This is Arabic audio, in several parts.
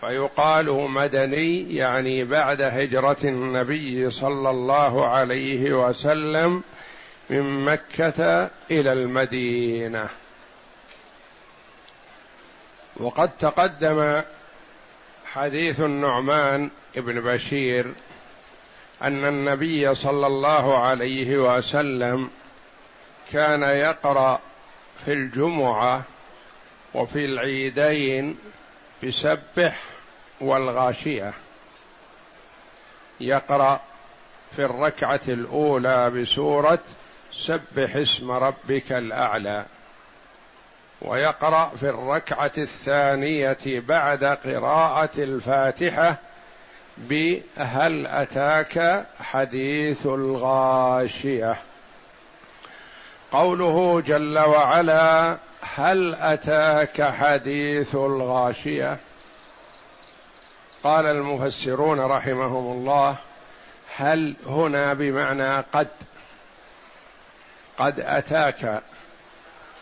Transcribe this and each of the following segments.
فيقال مدني يعني بعد هجرة النبي صلى الله عليه وسلم من مكة إلى المدينة. وقد تقدم حديث النعمان بن بشير أن النبي صلى الله عليه وسلم كان يقرأ في الجمعة وفي العيدين بسبح والغاشية. يقرأ في الركعة الأولى بسورة سبح اسم ربك الأعلى. ويقرأ في الركعة الثانية بعد قراءة الفاتحة بهل أتاك حديث الغاشية. قوله جل وعلا هل أتاك حديث الغاشية؟ قال المفسرون رحمهم الله هل هنا بمعنى قد قد أتاك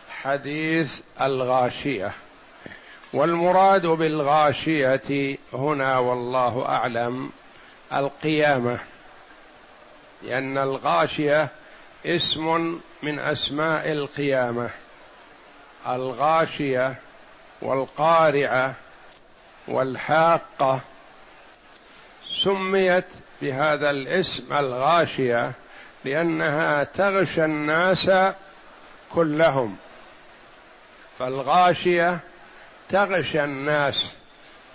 حديث الغاشية. والمراد بالغاشية هنا والله أعلم القيامة لأن الغاشية اسم من أسماء القيامة. الغاشية والقارعة والحاقة سميت بهذا الاسم الغاشية لأنها تغشى الناس كلهم. فالغاشية تغشى الناس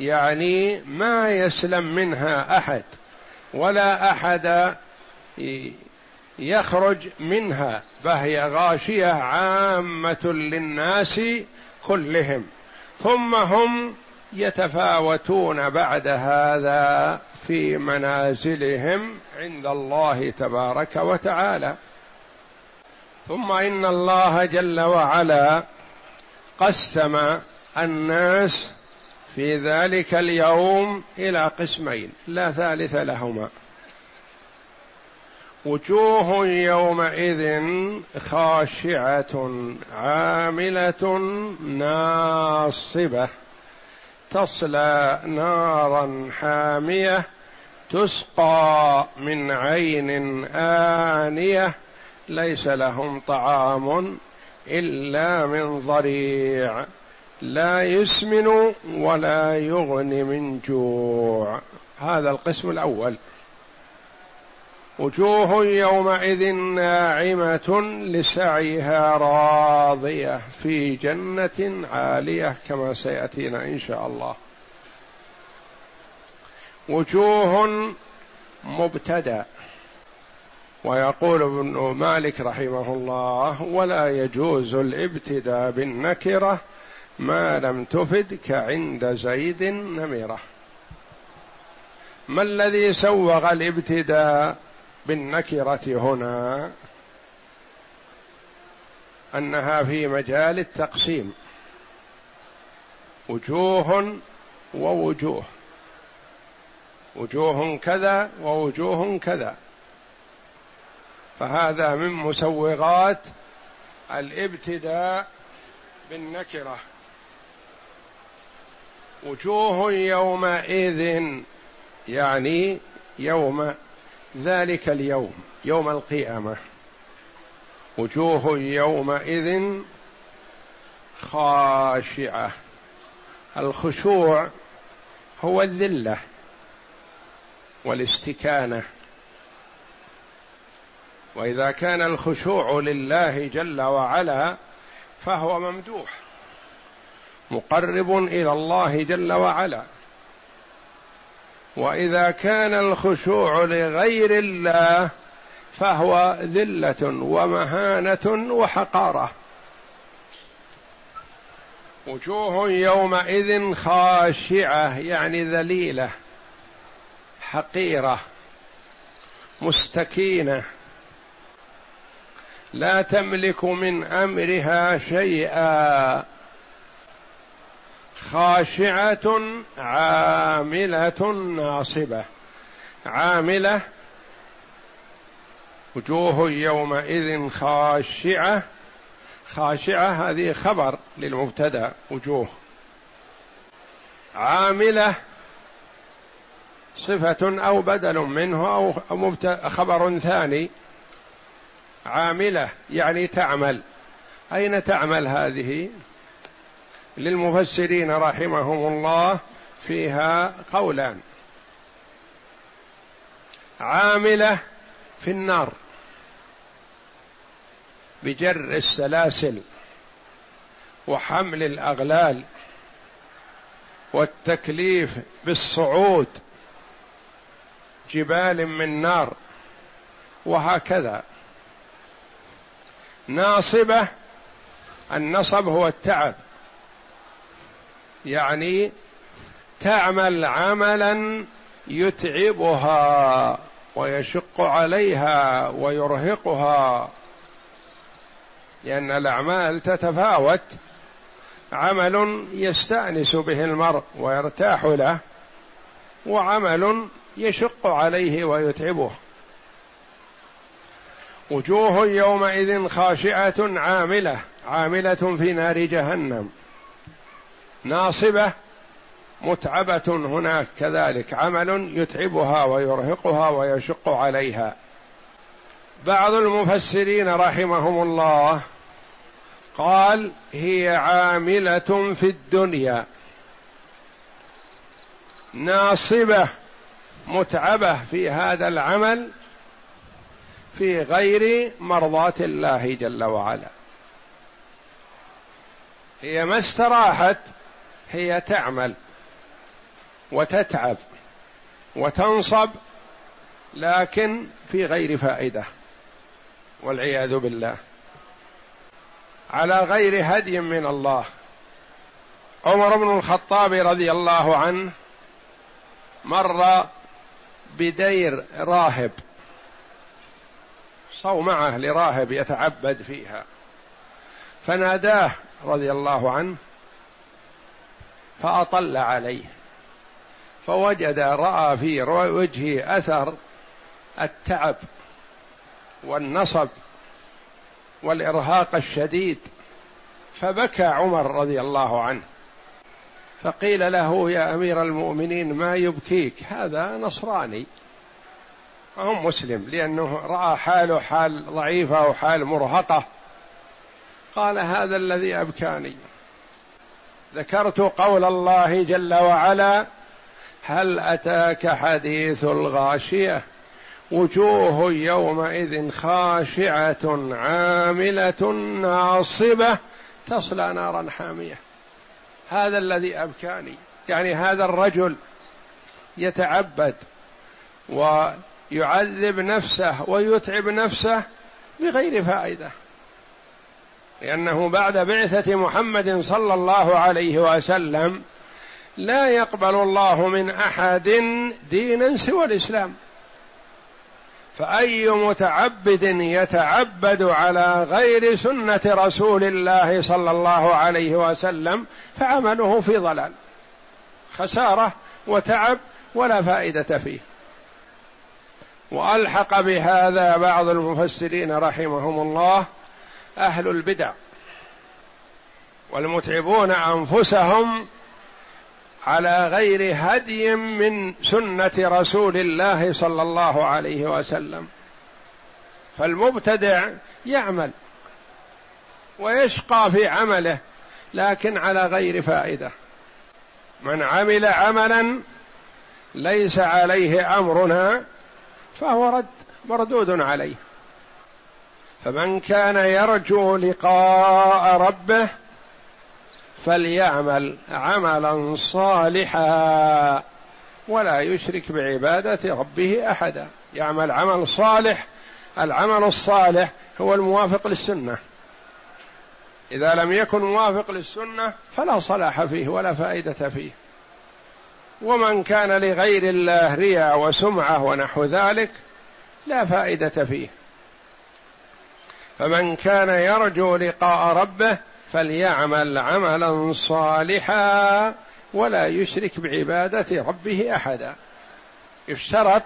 يعني ما يسلم منها أحد ولا أحد يخرج منها فهي غاشية عامة للناس كلهم. ثم هم يتفاوتون بعد هذا في منازلهم عند الله تبارك وتعالى. ثم إن الله جل وعلا قسم الناس في ذلك اليوم إلى قسمين لا ثالث لهما. وجوه يومئذ خاشعة عاملة ناصبة. تصلى نارا حامية تسقى من عين آنية. ليس لهم طعام إلا من ضريع. لا يسمن ولا يغني من جوع. هذا القسم الأول. وجوه يومئذ ناعمة لسعيها راضية في جنة عالية كما سيأتينا إن شاء الله. وجوه مبتدأ. ويقول ابن مالك رحمه الله ولا يجوز الابتداء بالنكرة ما لم تفد كعند زيد نمره ما الذي سوغ الابتداء بالنكرة هنا أنها في مجال التقسيم. وجوه ووجوه. وجوه كذا ووجوه كذا. فهذا من مسوغات الابتداء بالنكرة. وجوه يومئذ يعني يوم ذلك اليوم يوم القيامة. وجوه يومئذ خاشعة. الخشوع هو الذلة والاستكانة. وإذا كان الخشوع لله جل وعلا فهو ممدوح مقرب إلى الله جل وعلا. وإذا كان الخشوع لغير الله فهو ذلة ومهانة وحقارة. وجوه يومئذ خاشعة يعني ذليلة حقيرة مستكينة. لا تملك من أمرها شيئا. خاشعة عاملة ناصبة. عاملة وجوه يومئذ خاشعة. خاشعة هذه خبر للمبتدأ وجوه. عاملة صفة أو بدل منه أو خبر ثاني. عاملة يعني تعمل. أين تعمل هذه؟ للمفسرين رحمهم الله فيها قولان. عاملة في النار بجر السلاسل وحمل الأغلال والتكليف بالصعود جبال من نار وهكذا. ناصبة النصب هو التعب. يعني تعمل عملا يتعبها ويشق عليها ويرهقها لأن الأعمال تتفاوت. عمل يستأنس به المرء ويرتاح له وعمل يشق عليه ويتعبه. وجوه يومئذ خاشعة عاملة عاملة في نار جهنم. ناصبة متعبة هناك كذلك عمل يتعبها ويرهقها ويشق عليها. بعض المفسرين رحمهم الله قال هي عاملة في الدنيا. ناصبة متعبة في هذا العمل في غير مرضاة الله جل وعلا. هي ما استراحت هي تعمل وتتعب وتنصب لكن في غير فائدة والعياذ بالله. على غير هدي من الله. عمر بن الخطاب رضي الله عنه مر بدير راهب. صومعه لراهب يتعبد فيها. فناداه رضي الله عنه فأطل عليه. فوجد رأى في وجهه أثر التعب والنصب والإرهاق الشديد فبكى عمر رضي الله عنه. فقيل له يا أمير المؤمنين ما يبكيك؟ هذا نصراني. وهو مسلم لأنه رأى حاله حال ضعيفة وحال مرهقة. قال هذا الذي أبكاني. ذكرت قول الله جل وعلا هل أتاك حديث الغاشية؟ وجوه يومئذ خاشعة عاملة ناصبة تصلى نارا حامية. هذا الذي أبكاني. يعني هذا الرجل يتعبد ويعذب نفسه ويتعب نفسه بغير فائدة. لأنه بعد بعثة محمد صلى الله عليه وسلم لا يقبل الله من أحد دينا سوى الإسلام. فأي متعبد يتعبد على غير سنة رسول الله صلى الله عليه وسلم فعمله في ضلال خسارة وتعب ولا فائدة فيه. وألحق بهذا بعض المفسرين رحمهم الله أهل البدع والمتعبون أنفسهم على غير هدي من سنة رسول الله صلى الله عليه وسلم. فالمبتدع يعمل ويشقى في عمله لكن على غير فائدة. من عمل عملا ليس عليه أمرنا فهو رد مردود عليه. فمن كان يرجو لقاء ربه فليعمل عملا صالحا ولا يشرك بعبادة ربه أحدا. يعمل عمل صالح العمل الصالح هو الموافق للسنة. إذا لم يكن موافق للسنة فلا صلاح فيه ولا فائدة فيه. ومن كان لغير الله رياء وسمعة ونحو ذلك لا فائدة فيه. فمن كان يرجو لقاء ربه فليعمل عملا صالحا ولا يشرك بعبادة ربه أحدا. يشترط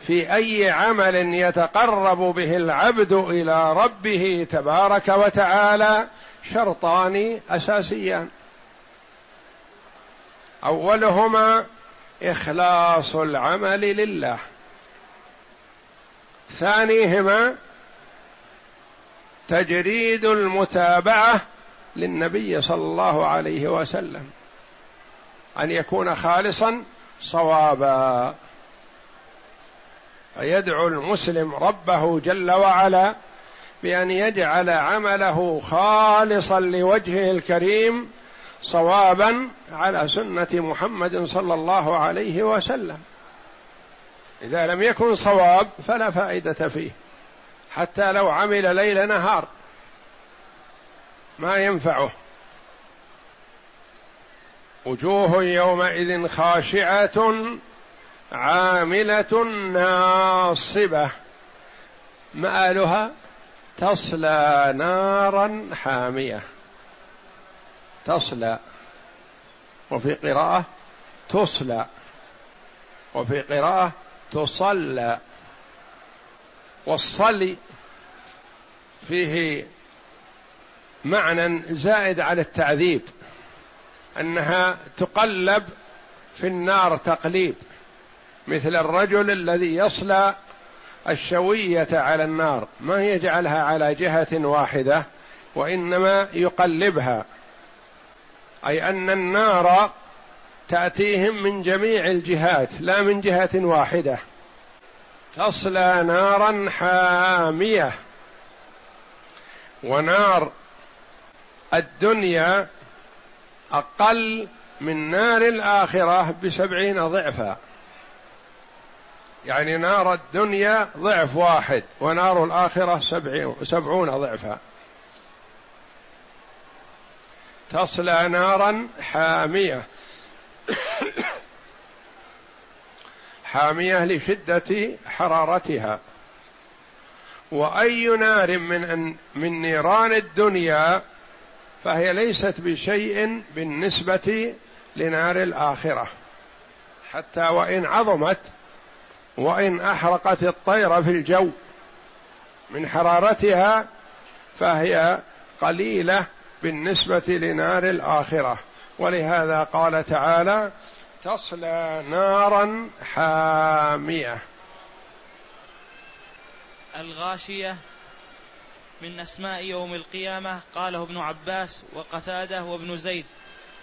في أي عمل يتقرب به العبد إلى ربه تبارك وتعالى شرطان أساسيان. أولهما إخلاص العمل لله. ثانيهما تجريد المتابعة للنبي صلى الله عليه وسلم. أن يكون خالصا صوابا. فيدعو المسلم ربه جل وعلا بأن يجعل عمله خالصا لوجهه الكريم صوابا على سنة محمد صلى الله عليه وسلم. إذا لم يكن صواب فلا فائدة فيه. حتى لو عمل ليل نهار. ما ينفعه. وجوه يومئذ خاشعة عاملة ناصبة. مآلها تصلى نارا حامية. تصلى. وفي قراءة تصلى. وفي قراءة تصلى. والصلي فيه معنى زائد على التعذيب أنها تقلب في النار تقليب مثل الرجل الذي يصلى الشوية على النار ما يجعلها على جهة واحدة وإنما يقلبها أي أن النار تأتيهم من جميع الجهات لا من جهة واحدة تصلى نارا حامية. ونار. الدنيا أقل من نار الآخرة بسبعين ضعفا. يعني نار الدنيا ضعف واحد ونار الآخرة سبعون ضعفا. تصلى نارا حامية. حامية لشدة حرارتها. وأي نار من من نيران الدنيا فهي ليست بشيء بالنسبة لنار الآخرة. حتى وإن عظمت وإن أحرقت الطير في الجو من حرارتها فهي قليلة بالنسبة لنار الآخرة. ولهذا قال تعالى تصلى نارا حامية. الغاشية من أسماء يوم القيامة قاله ابن عباس وقتادة وابن زيد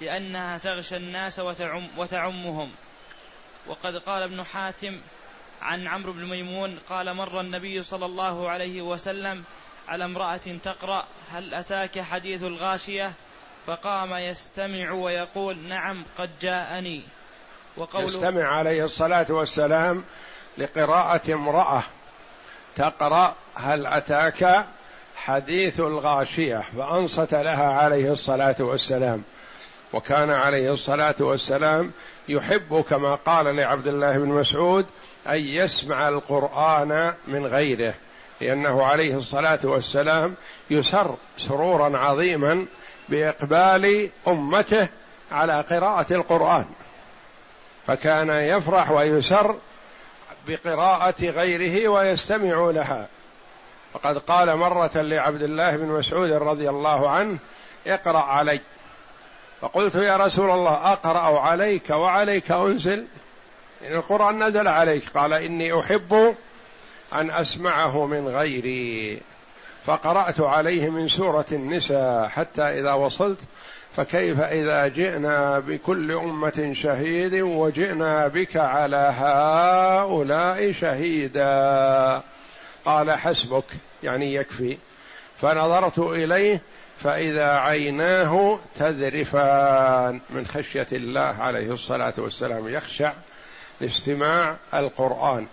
لأنها تغشى الناس وتعم وتعمهم. وقد قال ابن حاتم عن عمرو بن ميمون قال مر النبي صلى الله عليه وسلم على امرأة تقرأ هل أتاك حديث الغاشية؟ فقام يستمع ويقول نعم قد جاءني. وقوله يستمع عليه الصلاة والسلام لقراءة امرأة. تقرأ هل أتاك حديث الغاشية؟ فأنصت لها عليه الصلاة والسلام. وكان عليه الصلاة والسلام يحب كما قال لعبد الله بن مسعود أن يسمع القرآن من غيره لأنه عليه الصلاة والسلام يسر سرورا عظيما بإقبال أمته على قراءة القرآن. فكان يفرح ويسر بقراءة غيره ويستمع لها وقد قال مرة لعبد الله بن مسعود رضي الله عنه اقرأ علي. فقلت يا رسول الله أقرأ عليك وعليك أنزل. إن القرآن نزل عليك قال إني أحب أن أسمعه من غيري. فقرأت عليه من سورة النساء حتى إذا وصلت فكيف إذا جئنا بكل أمة شهيد وجئنا بك على هؤلاء شهيدا؟ قال حسبك يعني يكفي. فنظرت إليه فإذا عيناه تذرفان. من خشية الله عليه الصلاة والسلام يخشع لاستماع القرآن.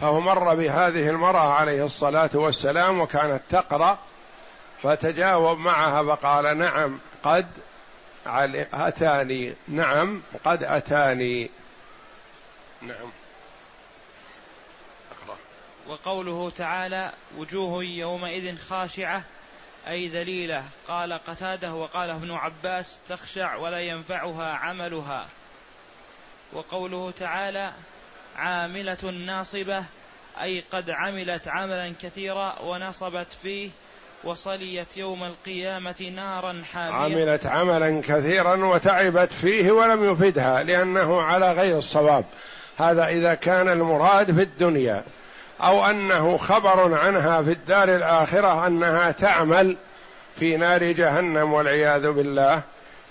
فهو مر بهذه المرأة عليه الصلاة والسلام وكانت تقرأ فتجاوب معها فقال نعم قد أتاني. نعم قد أتاني. نعم. أقرأ. وقوله تعالى وجوه يومئذ خاشعة أي ذليلة. قال قتادة وقال ابن عباس تخشع ولا ينفعها عملها. وقوله تعالى عاملة ناصبة أي قد عملت عملا كثيرا ونصبت فيه وصليت يوم القيامة نارا حامية. عملت عملا كثيرا وتعبت فيه ولم يفدها لأنه على غير الصواب. هذا إذا كان المراد في الدنيا أو أنه خبر عنها في الدار الآخرة أنها تعمل في نار جهنم والعياذ بالله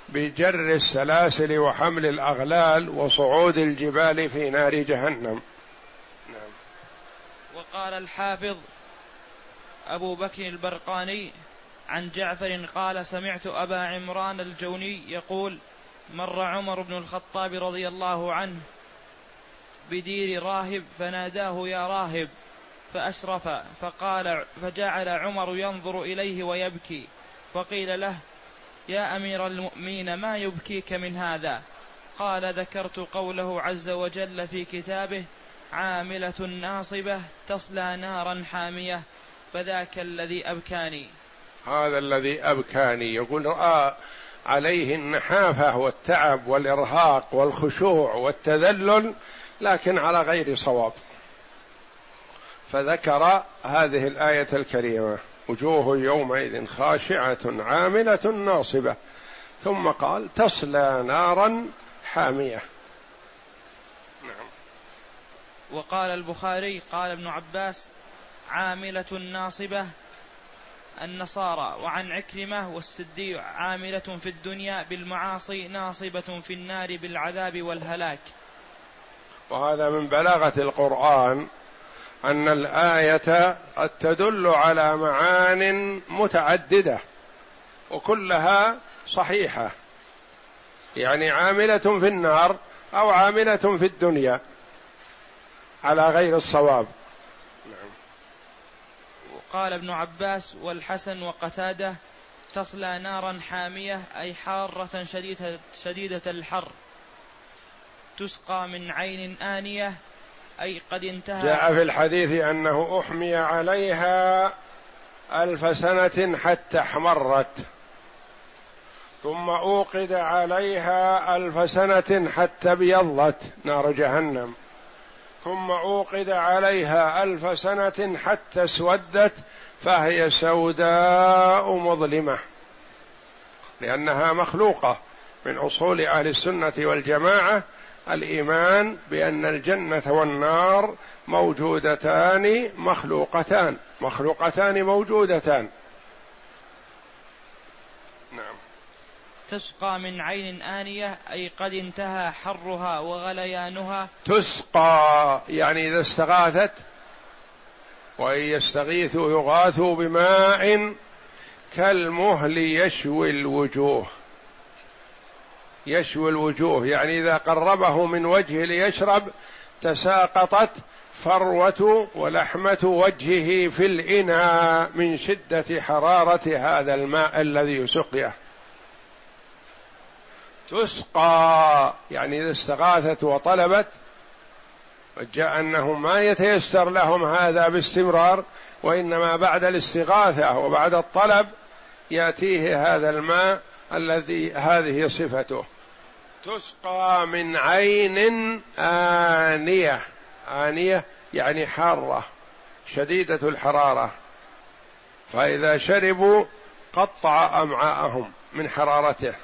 بجر السلاسل وحمل الأغلال وصعود الجبال في نار جهنم. نعم. وقال الحافظ أبو بكر البرقاني عن جعفر قال سمعت أبا عمران الجوني يقول مر عمر بن الخطاب رضي الله عنه بدير راهب فناداه يا راهب فأشرف فقال فجعل عمر ينظر إليه ويبكي فقيل له يا أمير المؤمنين ما يبكيك من هذا؟ قال ذكرت قوله عز وجل في كتابه عاملة ناصبة تصلى نارا حامية فذاك الذي أبكاني. هذا الذي أبكاني. يقول رأى عليه النحافة والتعب والإرهاق والخشوع والتذلل لكن على غير صواب. فذكر هذه الآية الكريمة وجوه يومئذ خاشعة عاملة ناصبة. ثم قال تصلى نارا حامية. نعم. وقال البخاري قال ابن عباس عاملة ناصبة النصارى وعن عكرمة والسدي عاملة في الدنيا بالمعاصي ناصبة في النار بالعذاب والهلاك. وهذا من بلاغة القرآن أن الآية قد تدل على معان متعددة وكلها صحيحة. يعني عاملة في النار أو عاملة في الدنيا على غير الصواب. قال ابن عباس والحسن وقتاده تصلى نارا حامية أي حارة شديدة, شديدة الحر. تسقى من عين آنية أي قد انتهى جاء في الحديث أنه أحمي عليها ألف سنة حتى احمرت. ثم أوقد عليها ألف سنة حتى ابيضت نار جهنم. ثم اوقد عليها ألف سنة حتى اسودت فهي سوداء مظلمة. لأنها مخلوقة من أصول أهل السنة والجماعة. الإيمان بأن الجنة والنار موجودتان مخلوقتان مخلوقتان موجودتان. تسقى من عين آنية أي قد انتهى حرها وغليانها. تسقى يعني إذا استغاثت وإن يستغيثوا يغاثوا بماء كالمهل يشوي الوجوه. يشوي الوجوه يعني إذا قربه من وجهه ليشرب تساقطت فروة ولحمة وجهه في الإناء من شدة حرارة هذا الماء الذي سقيه تسقى. يعني إذا استغاثت وطلبت جاء أنه ما يتيسر لهم هذا باستمرار وإنما بعد الاستغاثة وبعد الطلب يأتيه هذا الماء الذي هذه صفته. تسقى من عين آنية. آنية يعني حارة شديدة الحرارة. فإذا شربوا قطع أمعاءهم من حرارته.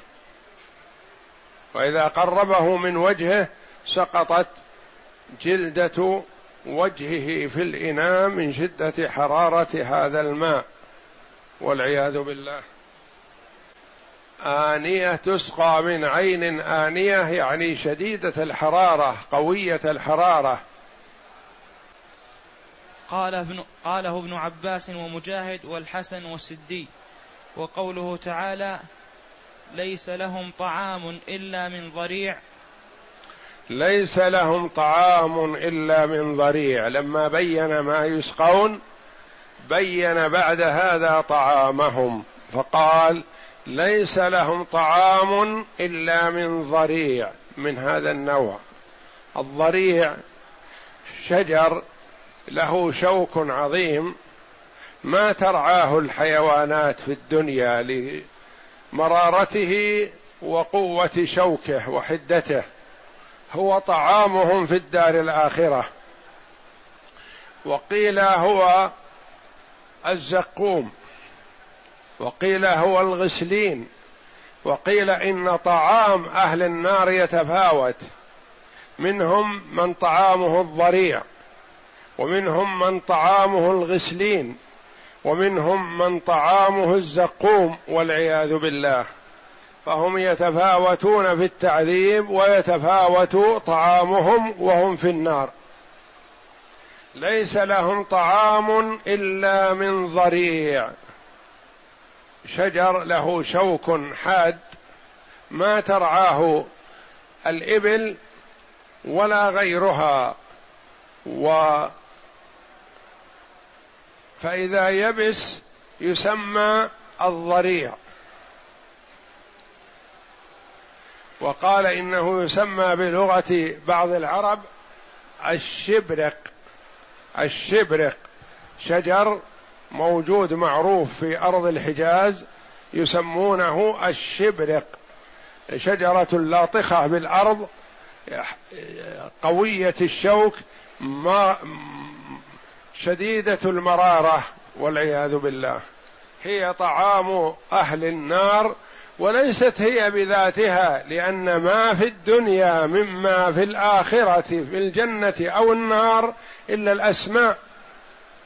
واذا قربه من وجهه سقطت جلدة وجهه في الإناء من شدة حرارة هذا الماء. والعياذ بالله. آنية تسقى من عين آنية يعني شديدة الحرارة قوية الحرارة. قال ابن قاله ابن عباس ومجاهد والحسن والسدي. وقوله تعالى ليس لهم طعام إلا من ضريع. ليس لهم طعام إلا من ضريع. لما بين ما يسقون بين بعد هذا طعامهم. فقال ليس لهم طعام إلا من ضريع من هذا النوع. الضريع شجر له شوك عظيم. ما ترعاه الحيوانات في الدنيا مرارته وقوة شوكه وحدته هو طعامهم في الدار الآخرة. وقيل هو الزقوم وقيل هو الغسلين وقيل إن طعام أهل النار يتفاوت. منهم من طعامه الضريع ومنهم من طعامه الغسلين. ومنهم من طعامه الزقوم والعياذ بالله. فهم يتفاوتون في التعذيب ويتفاوت طعامهم وهم في النار. ليس لهم طعام إلا من ضريع. شجر له شوك حاد ما ترعاه الإبل ولا غيرها. و فإذا يبس يسمى الضريع. وقال إنه يسمى بلغة بعض العرب الشبرق. الشبرق. شجر موجود معروف في أرض الحجاز يسمونه الشبرق. شجرة لاطخة بالأرض قوية الشوك شديدة المرارة والعياذ بالله. هي طعام أهل النار وليست هي بذاتها لأن ما في الدنيا مما في الآخرة في الجنة أو النار إلا الأسماء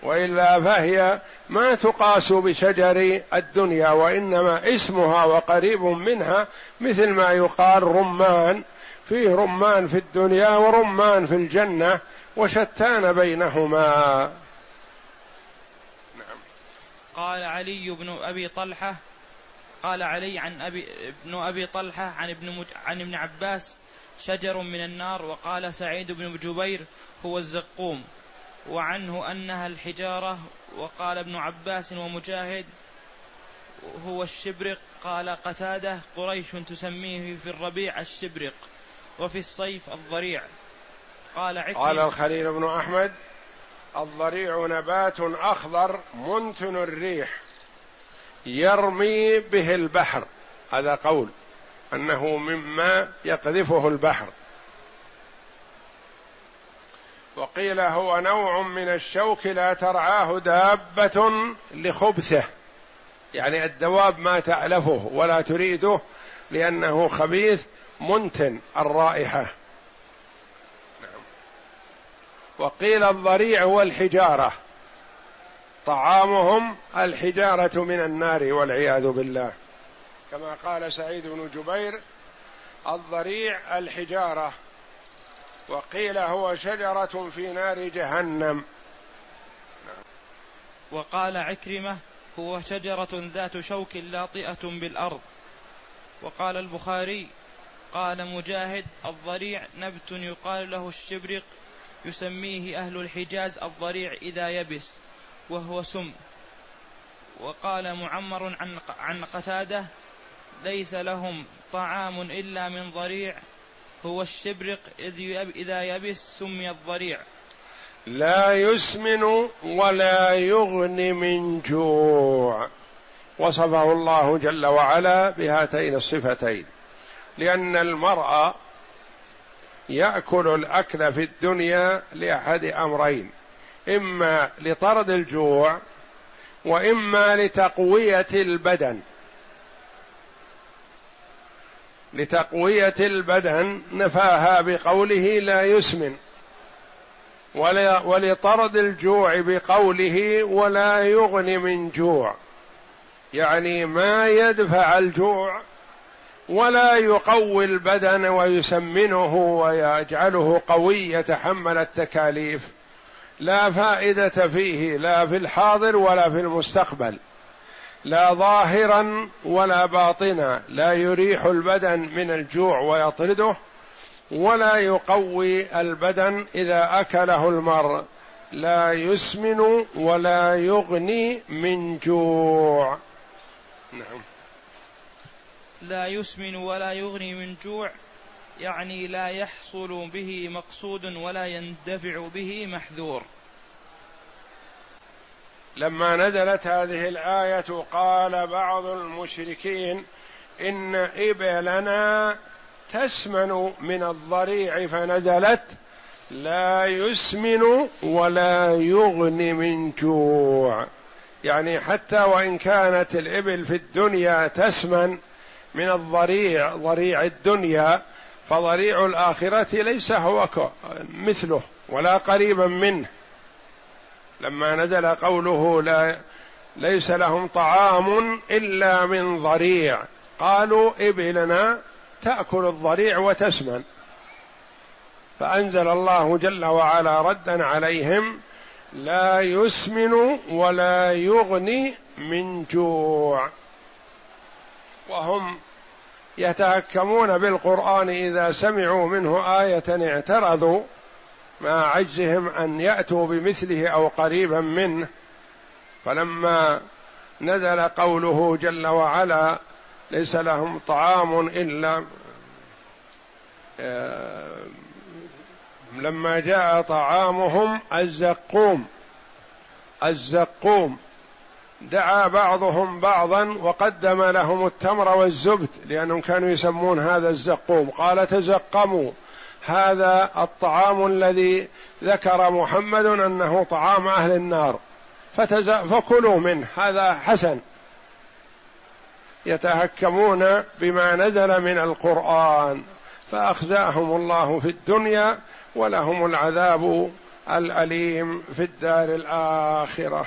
وإلا فهي ما تقاس بشجر الدنيا وإنما اسمها وقريب منها مثل ما يقال رمان. فيه رمان في الدنيا ورمان في الجنة وشتان بينهما. نعم. قال علي بن أبي طلحة قال علي عن أبي ابن أبي طلحة عن ابن عن ابن عباس شجر من النار وقال سعيد بن جبير هو الزقوم وعنه أنها الحجارة وقال ابن عباس ومجاهد هو الشبرق قال قتادة قريش تسميه في الربيع الشبرق. وفي الصيف الضريع. قال عكرمة. قال الخليل بن أحمد الضريع نبات أخضر منتن الريح يرمي به البحر. هذا قول. أنه مما يقذفه البحر. وقيل هو نوع من الشوك لا ترعاه دابة لخبثه. يعني الدواب ما تألفه ولا تريده لأنه خبيث منتن الرائحة. نعم. وقيل الضريع هو الحجارة طعامهم الحجارة من النار والعياذ بالله. كما قال سعيد بن جبير الضريع الحجارة. وقيل هو شجرة في نار جهنم. وقال عكرمة هو شجرة ذات شوك لاطئة بالأرض. وقال البخاري قال مجاهد الضريع نبت يقال له الشبرق يسميه أهل الحجاز الضريع إذا يبس وهو سم. وقال معمر عن عن قتادة ليس لهم طعام إلا من ضريع هو الشبرق إذا يبس سمي الضريع. لا يسمن ولا يغني من جوع. وصفه الله جل وعلا بهاتين الصفتين. لأن المرأة يأكل الأكل في الدنيا لأحد أمرين إما لطرد الجوع وإما لتقوية البدن. لتقوية البدن نفاها بقوله لا يسمن ولطرد الجوع بقوله ولا يغني من جوع. يعني ما يدفع الجوع ولا يقوي البدن ويسمنه ويجعله قوي يتحمل التكاليف. لا فائدة فيه لا في الحاضر ولا في المستقبل. لا ظاهرا ولا باطنا. لا يريح البدن من الجوع ويطرده ولا يقوي البدن إذا أكله المرء. لا يسمن ولا يغني من جوع. نعم. لا يسمن ولا يغني من جوع يعني لا يحصل به مقصود ولا يندفع به محذور. لما نزلت هذه الآية قال بعض المشركين إن إبلنا تسمن من الضريع فنزلت لا يسمن ولا يغني من جوع. يعني حتى وإن كانت الإبل في الدنيا تسمن من الضريع ضريع الدنيا فضريع الآخرة ليس هو مثله ولا قريبا منه. لما نزل قوله لا ليس لهم طعام إلا من ضريع قالوا إبلنا تأكل الضريع وتسمن. فأنزل الله جل وعلا ردا عليهم لا يسمن ولا يغني من جوع. وهم يتهكمون بالقرآن إذا سمعوا منه آية اعترضوا مع عجزهم أن يأتوا بمثله أو قريبا منه. فلما نزل قوله جل وعلا ليس لهم طعام إلا آه، لما جاء طعامهم الزقوم الزقوم. دعا بعضهم بعضا وقدم لهم التمر والزبد لأنهم كانوا يسمون هذا الزقوم. قال تزقموا. هذا الطعام الذي ذكر محمد أنه طعام أهل النار. فكلوا منه. هذا حسن. يتهكمون بما نزل من القرآن. فأخزاهم الله في الدنيا ولهم العذاب الأليم في الدار الآخرة.